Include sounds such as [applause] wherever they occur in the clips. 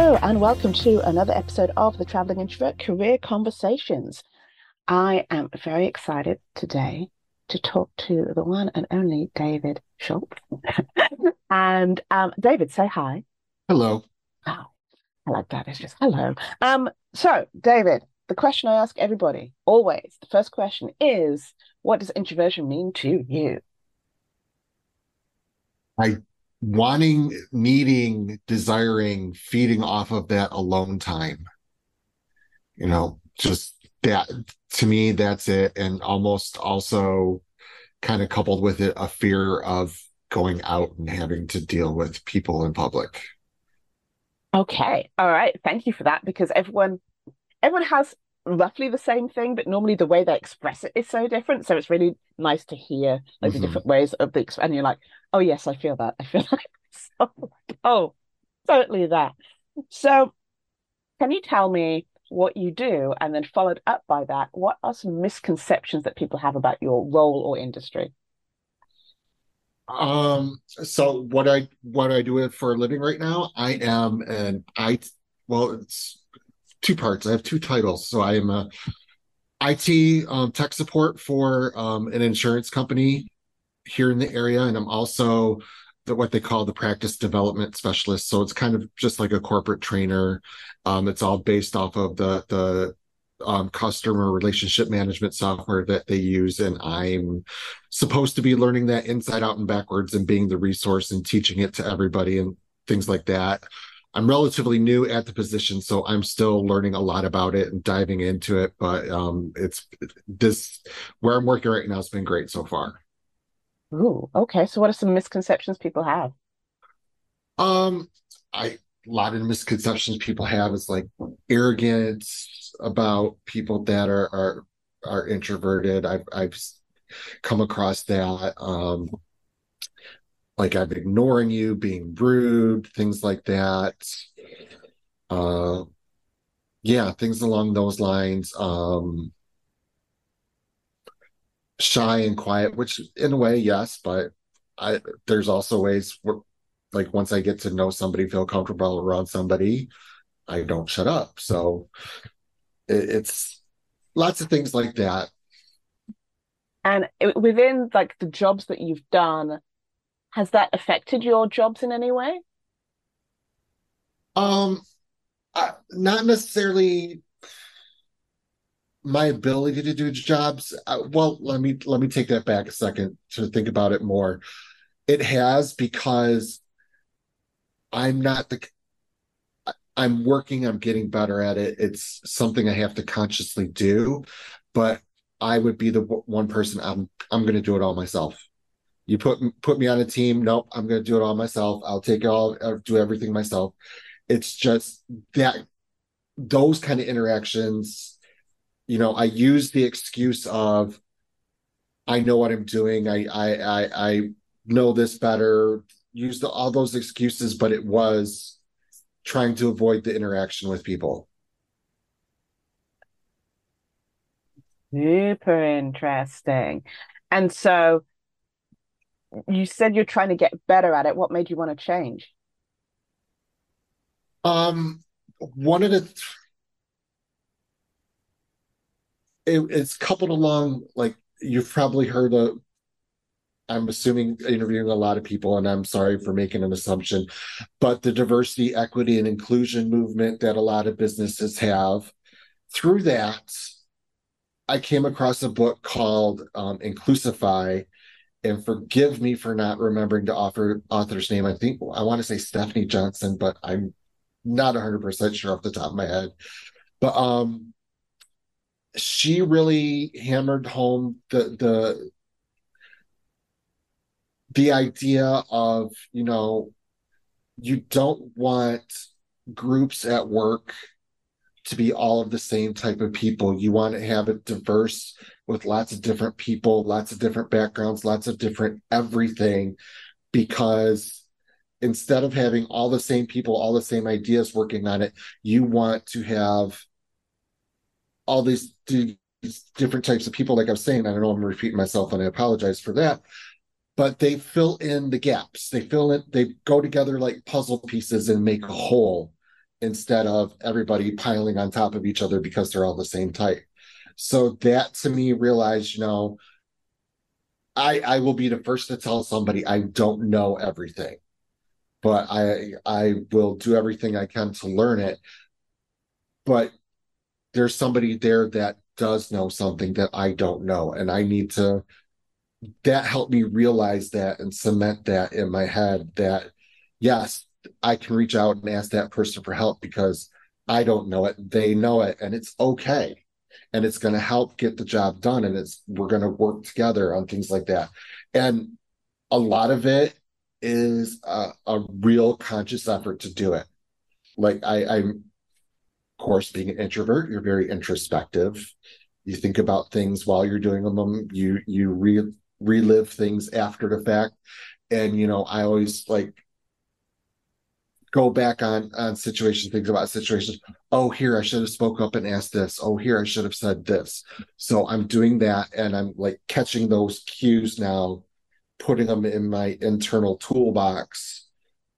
Hello, and welcome to another episode of the Traveling Introvert Career Conversations. I am very excited today to talk to the one and only David Schultz. [laughs] and um, David, say hi. Hello. Oh, I like that. It's just hello. Um, so, David, the question I ask everybody always, the first question is, what does introversion mean to you? I wanting, needing, desiring, feeding off of that alone time. You know, just that to me, that's it. And almost also kind of coupled with it, a fear of going out and having to deal with people in public. Okay. All right. Thank you for that because everyone everyone has roughly the same thing, but normally the way they express it is so different. So it's really nice to hear like mm-hmm. the different ways of the and you're like, oh yes, I feel that. I feel [laughs] like so, [laughs] oh, totally that. So can you tell me what you do and then followed up by that, what are some misconceptions that people have about your role or industry? Um, so what I what I do for a living right now, I am an I well, it's two parts. I have two titles. So I am a IT um, tech support for um, an insurance company here in the area, and I'm also the, what they call the practice development specialist. So it's kind of just like a corporate trainer. Um, it's all based off of the the um, customer relationship management software that they use, and I'm supposed to be learning that inside out and backwards, and being the resource and teaching it to everybody and things like that. I'm relatively new at the position, so I'm still learning a lot about it and diving into it. But um, it's this where I'm working right now has been great so far. Ooh, okay. So, what are some misconceptions people have? Um, I a lot of misconceptions people have is like arrogance about people that are are are introverted. I've I've come across that. Um, like I'm ignoring you, being rude, things like that. Uh, yeah, things along those lines. Um, shy and quiet, which in a way, yes, but I there's also ways where, like once I get to know somebody, feel comfortable around somebody, I don't shut up. So it, it's lots of things like that. And within like the jobs that you've done, has that affected your jobs in any way? Um, uh, not necessarily my ability to do jobs. Uh, well, let me let me take that back a second to think about it more. It has because I'm not the I'm working, I'm getting better at it. It's something I have to consciously do, but I would be the one person I'm I'm going to do it all myself. You put put me on a team. Nope, I'm going to do it all myself. I'll take it all, I'll do everything myself. It's just that those kind of interactions. You know, I use the excuse of I know what I'm doing. I I I, I know this better. Use all those excuses, but it was trying to avoid the interaction with people. Super interesting. And so you said you're trying to get better at it. What made you want to change? Um, one of the it, it's coupled along like you've probably heard. I'm assuming interviewing a lot of people, and I'm sorry for making an assumption, but the diversity, equity, and inclusion movement that a lot of businesses have. Through that, I came across a book called um, Inclusify, and forgive me for not remembering to offer author's name. I think I want to say Stefanie Johnson, but I'm not 100% sure off the top of my head. But um she really hammered home the the the idea of, you know, you don't want groups at work to be all of the same type of people. You want to have a diverse with lots of different people, lots of different backgrounds, lots of different everything, because instead of having all the same people, all the same ideas working on it, you want to have all these, these different types of people. Like I was saying, I don't know I'm repeating myself and I apologize for that, but they fill in the gaps. They fill in, they go together like puzzle pieces and make a whole. instead of everybody piling on top of each other because they're all the same type. So that to me realized, you know, I I will be the first to tell somebody I don't know everything. But I I will do everything I can to learn it. But there's somebody there that does know something that I don't know and I need to that helped me realize that and cement that in my head that yes, I can reach out and ask that person for help because I don't know it. They know it and it's okay. And it's going to help get the job done. And it's, we're going to work together on things like that. And a lot of it is a, a real conscious effort to do it. Like I, I'm, of course, being an introvert, you're very introspective. You think about things while you're doing them. You, you re, relive things after the fact. And, you know, I always like go back on on situations, things about situations. Oh, here I should have spoke up and asked this. Oh, here I should have said this. So I'm doing that, and I'm like catching those cues now, putting them in my internal toolbox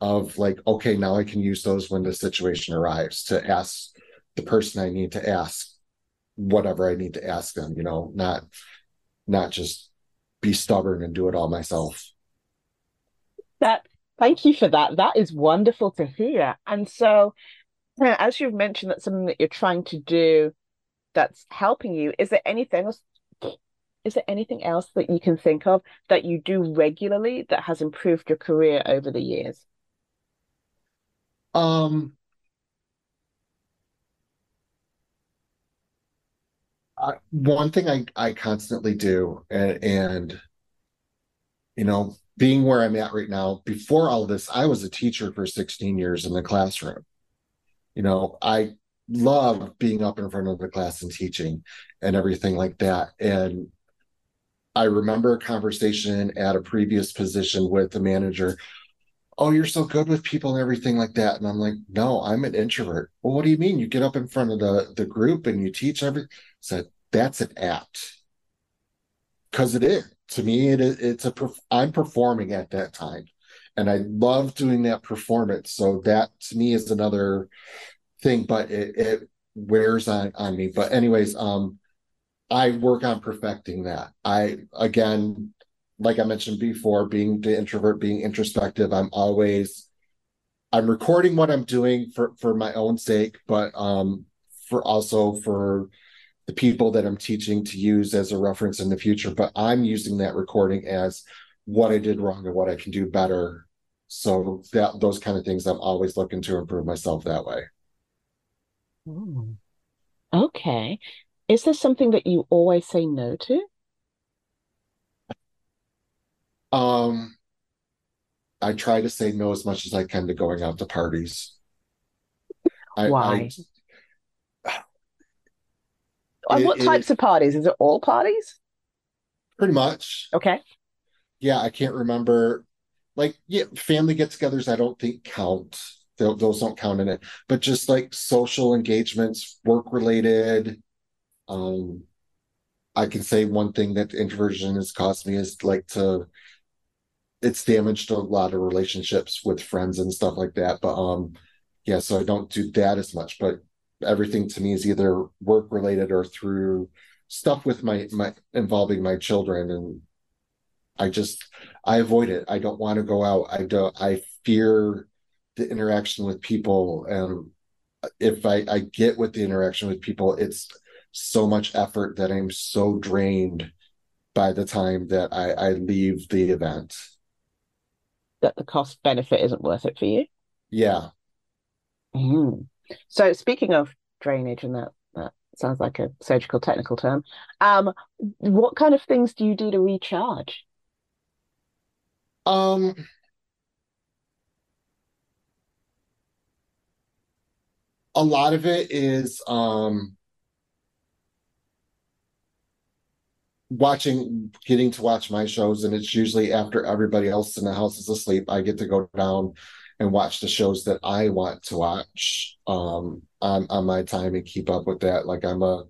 of like, okay, now I can use those when the situation arrives to ask the person I need to ask whatever I need to ask them. You know, not not just be stubborn and do it all myself. That Thank you for that. That is wonderful to hear. And so, as you've mentioned, that's something that you're trying to do that's helping you. Is there anything else? Is there anything else that you can think of that you do regularly that has improved your career over the years? Um, uh, one thing I I constantly do, and, and you know, being where I'm at right now, before all this, I was a teacher for 16 years in the classroom. You know, I love being up in front of the class and teaching and everything like that. And I remember a conversation at a previous position with the manager. Oh, you're so good with people and everything like that. And I'm like, no, I'm an introvert. Well, what do you mean? You get up in front of the, the group and you teach every said that's an act. Because it is to me it it's a i'm performing at that time. And i love doing that performance. So that to me is another thing but it, it wears on on me. But anyways um i work on perfecting that. I again like i mentioned before being the introvert being introspective i'm always i'm recording what i'm doing for for my own sake but um for also for the people that I'm teaching to use as a reference in the future, but I'm using that recording as what I did wrong and what I can do better. So that those kind of things I'm always looking to improve myself that way. Ooh. Okay. Is this something that you always say no to? Um I try to say no as much as I can to going out to parties. I, Why? It, what types it, of parties? Is it all parties? Pretty much. Okay. Yeah, I can't remember. Like, yeah, family get-togethers. I don't think count. Those don't count in it. But just like social engagements, work-related. Um, I can say one thing that introversion has caused me is like to. It's damaged a lot of relationships with friends and stuff like that. But um, yeah, so I don't do that as much. But everything to me is either work related or through stuff with my my involving my children. And i just i avoid it. I don't want to go out. I don't i fear the interaction with people. And if i i get with the interaction with people it's so much effort that i'm so drained by the time that i i leave the event. That the cost benefit isn't worth it for you? Yeah. Mm. So speaking of drainage, and that that sounds like a surgical technical term, um, what kind of things do you do to recharge? Um, a lot of it is um watching getting to watch my shows and it's usually after everybody else in the house is asleep i get to go down and watch the shows that I want to watch um, on on my time and keep up with that. Like I'm a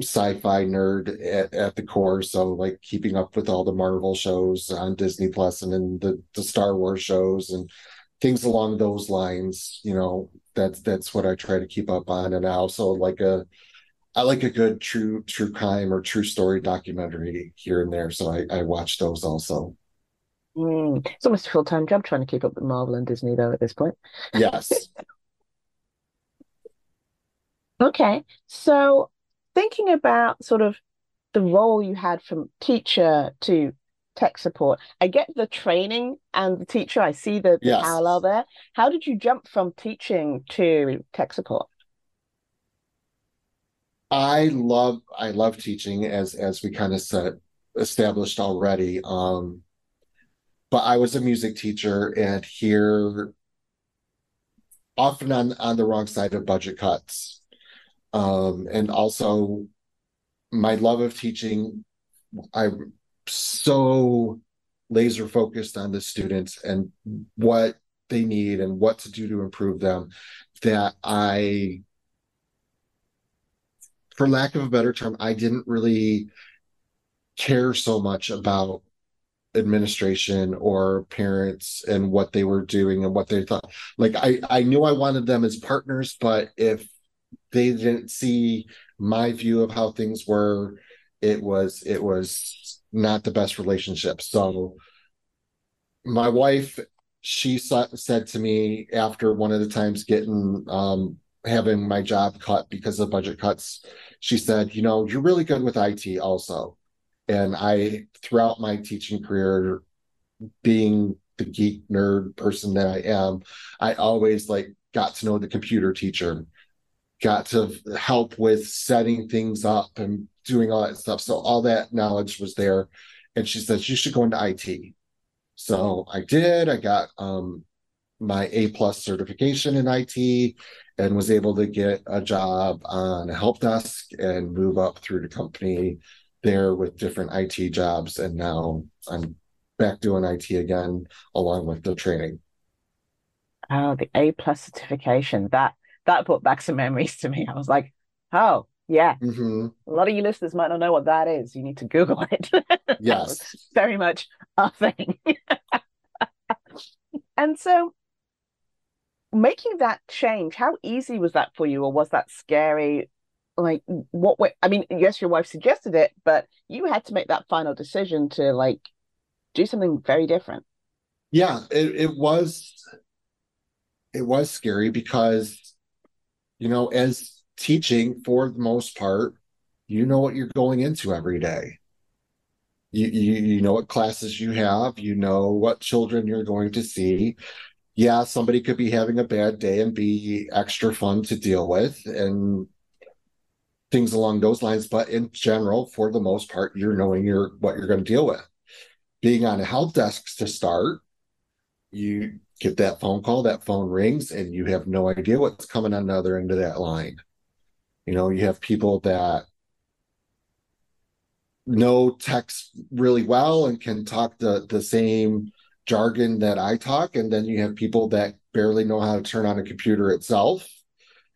sci-fi nerd at, at the core, so like keeping up with all the Marvel shows on Disney Plus and then the the Star Wars shows and things along those lines. You know, that's that's what I try to keep up on, and I also like a I like a good true true crime or true story documentary here and there, so I I watch those also. Mm. It's almost a full time job trying to keep up with Marvel and Disney, though, at this point. Yes. [laughs] okay. So, thinking about sort of the role you had from teacher to tech support, I get the training and the teacher. I see the, yes. parallel there. How did you jump from teaching to tech support? I love I love teaching as as we kind of said established already. Um, but I was a music teacher and here often on on the wrong side of budget cuts. Um, and also my love of teaching, I'm so laser focused on the students and what they need and what to do to improve them that I for lack of a better term, I didn't really care so much about administration or parents and what they were doing and what they thought. Like I, I knew I wanted them as partners, but if they didn't see my view of how things were, it was it was not the best relationship. So my wife, she said to me after one of the times getting um, having my job cut because of budget cuts, she said, you know, you're really good with IT also. And I, throughout my teaching career, being the geek nerd person that I am, I always like got to know the computer teacher, got to help with setting things up and doing all that stuff. So all that knowledge was there. And she says, you should go into IT. So I did. I got um, my A plus certification in IT and was able to get a job on a help desk and move up through the company there with different IT jobs. And now I'm back doing IT again along with the training. Oh, the A plus certification. That that brought back some memories to me. I was like, oh yeah. Mm-hmm. A lot of you listeners might not know what that is. You need to Google it. [laughs] yes. very much a thing. [laughs] and so making that change, how easy was that for you, or was that scary? Like, what way? I mean, yes, your wife suggested it, but you had to make that final decision to like do something very different. Yeah, it, it was. It was scary because, you know, as teaching for the most part, you know what you're going into every day. You, you you know what classes you have, you know what children you're going to see, yeah, somebody could be having a bad day and be extra fun to deal with and things along those lines. But in general, for the most part, you're knowing you're what you're going to deal with. Being on a help desk to start, you get that phone call, that phone rings, and you have no idea what's coming on the other end of that line. You know, you have people that know text really well and can talk the the same jargon that I talk, and then you have people that barely know how to turn on a computer itself,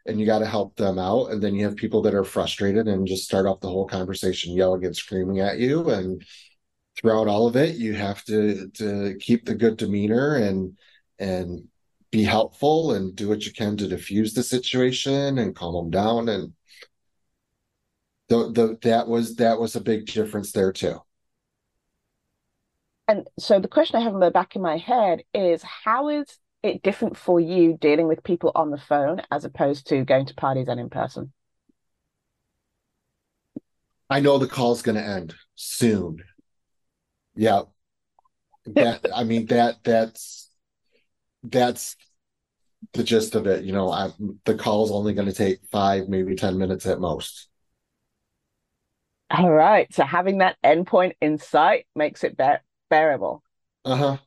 and you got to help them out. And then you have people that are frustrated and just start off the whole conversation yelling and screaming at you. And throughout all of it, you have to to keep the good demeanor and and be helpful and do what you can to diffuse the situation and calm them down and the, the that was that was a big difference there too and so the question I have in the back of my head is how is it different for you dealing with people on the phone as opposed to going to parties and in person? I know the call's going to end soon. Yeah. That [laughs] I mean that that's that's the gist of it. You know, I, the call's only going to take five, maybe 10 minutes at most. All right. So having that endpoint in sight makes it better bearable. Uh-huh.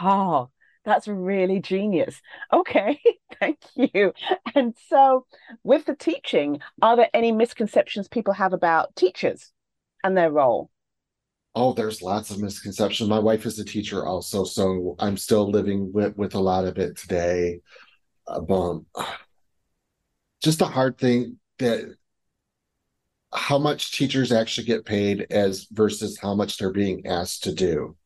Oh, that's really genius. Okay, [laughs] thank you. And so, with the teaching, are there any misconceptions people have about teachers and their role? Oh, there's lots of misconceptions. My wife is a teacher also, so I'm still living with, with a lot of it today. Um, just a hard thing that how much teachers actually get paid as versus how much they're being asked to do.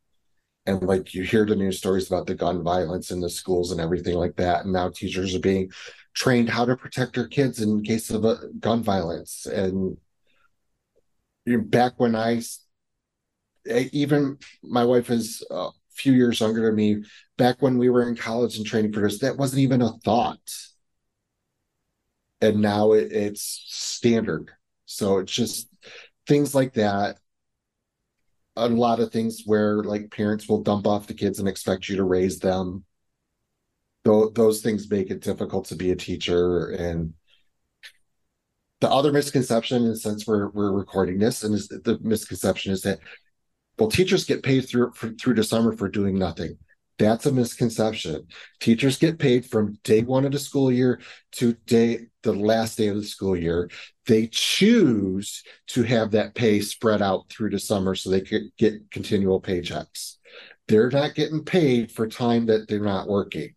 And like you hear the news stories about the gun violence in the schools and everything like that and now teachers are being trained how to protect their kids in case of a gun violence. And back when i eh, even my wife is a few years younger than me back when we were in college and training for this that wasn't even a thought. And now it, it's standard. So it's just things like that a lot of things where like parents will dump off the kids and expect you to raise them. Those, those things make it difficult to be a teacher. And the other misconception, in sense we're we're recording this, and is the misconception is that well, teachers get paid through for, through the summer for doing nothing. That's a misconception. Teachers get paid from day one of the school year to day the last day of the school year. They choose to have that pay spread out through the summer so they could get continual paychecks. They're not getting paid for time that they're not working.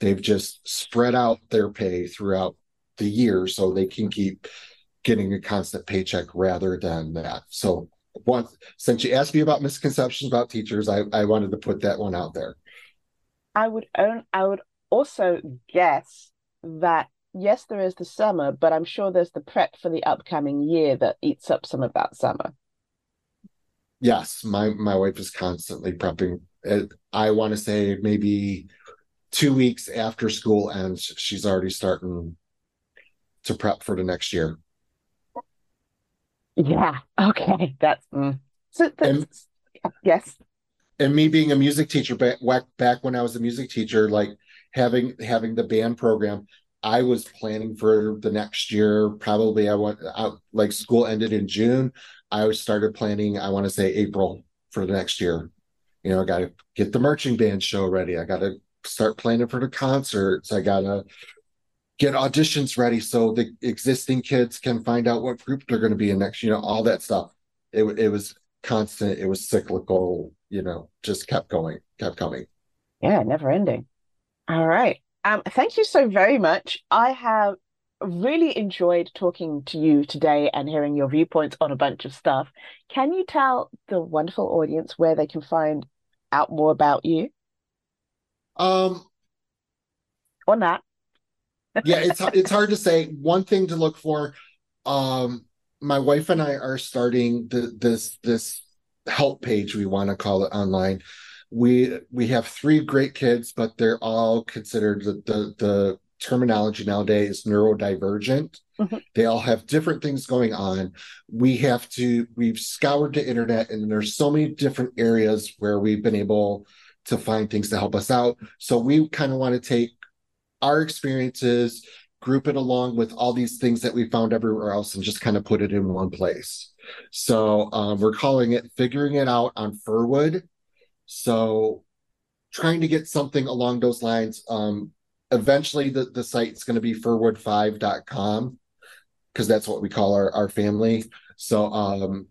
They've just spread out their pay throughout the year so they can keep getting a constant paycheck rather than that. So one since you asked me about misconceptions about teachers, I, I wanted to put that one out there. I would own I would also guess that yes, there is the summer, but I'm sure there's the prep for the upcoming year that eats up some of that summer. Yes, my my wife is constantly prepping. I want to say maybe two weeks after school ends, she's already starting to prep for the next year. Yeah. [laughs] Okay. That's mm. so. That's, and, yes and me being a music teacher back back when I was a music teacher, like having having the band program, I was planning for the next year. Probably I want out like school ended in June. I started planning. I want to say April for the next year. You know, I got to get the marching band show ready. I got to start planning for the concerts. I got to get auditions ready so the existing kids can find out what group they're going to be in next. You know, all that stuff. It it was constant. It was cyclical you know, just kept going, kept coming. Yeah, never ending. All right. Um, thank you so very much. I have really enjoyed talking to you today and hearing your viewpoints on a bunch of stuff. Can you tell the wonderful audience where they can find out more about you? Um, or not? Yeah, it's it's hard to say. One thing to look for. Um, my wife and I are starting the, this this help page we want to call it online we we have three great kids but they're all considered the the, the terminology nowadays neurodivergent mm-hmm. they all have different things going on we have to we've scoured the internet and there's so many different areas where we've been able to find things to help us out so we kind of want to take our experiences group it along with all these things that we found everywhere else and just kind of put it in one place so um, we're calling it Figuring It Out on Firwood. So trying to get something along those lines. Um, eventually, the, the site's going to be firwood5.com because that's what we call our, our family. So um,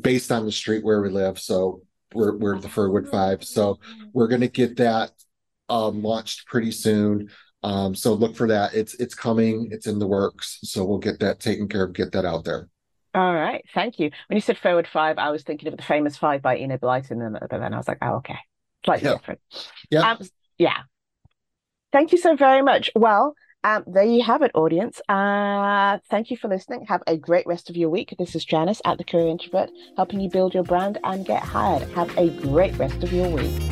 based on the street where we live. So we're, we're the Firwood 5. So we're going to get that um, launched pretty soon. Um, so look for that. It's it's coming. It's in the works. So we'll get that taken care of. Get that out there. All right, thank you. When you said Forward Five, I was thinking of the famous Five by Enid Blyton, and but then I was like, oh, okay, slightly different. Yeah, um, yeah. Thank you so very much. Well, um, there you have it, audience. Uh, thank you for listening. Have a great rest of your week. This is Janice at the Career Introvert, helping you build your brand and get hired. Have a great rest of your week.